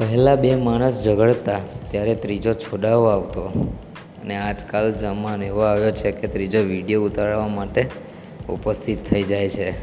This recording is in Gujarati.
પહેલાં બે માણસ ઝઘડતા, ત્યારે ત્રીજો છોડાવવા આવતો. અને આજકાલ જમાનો એવો આવ્યો છે કે ત્રીજો વીડિયો ઉતારવા માટે ઉપસ્થિત થઈ જાય છે.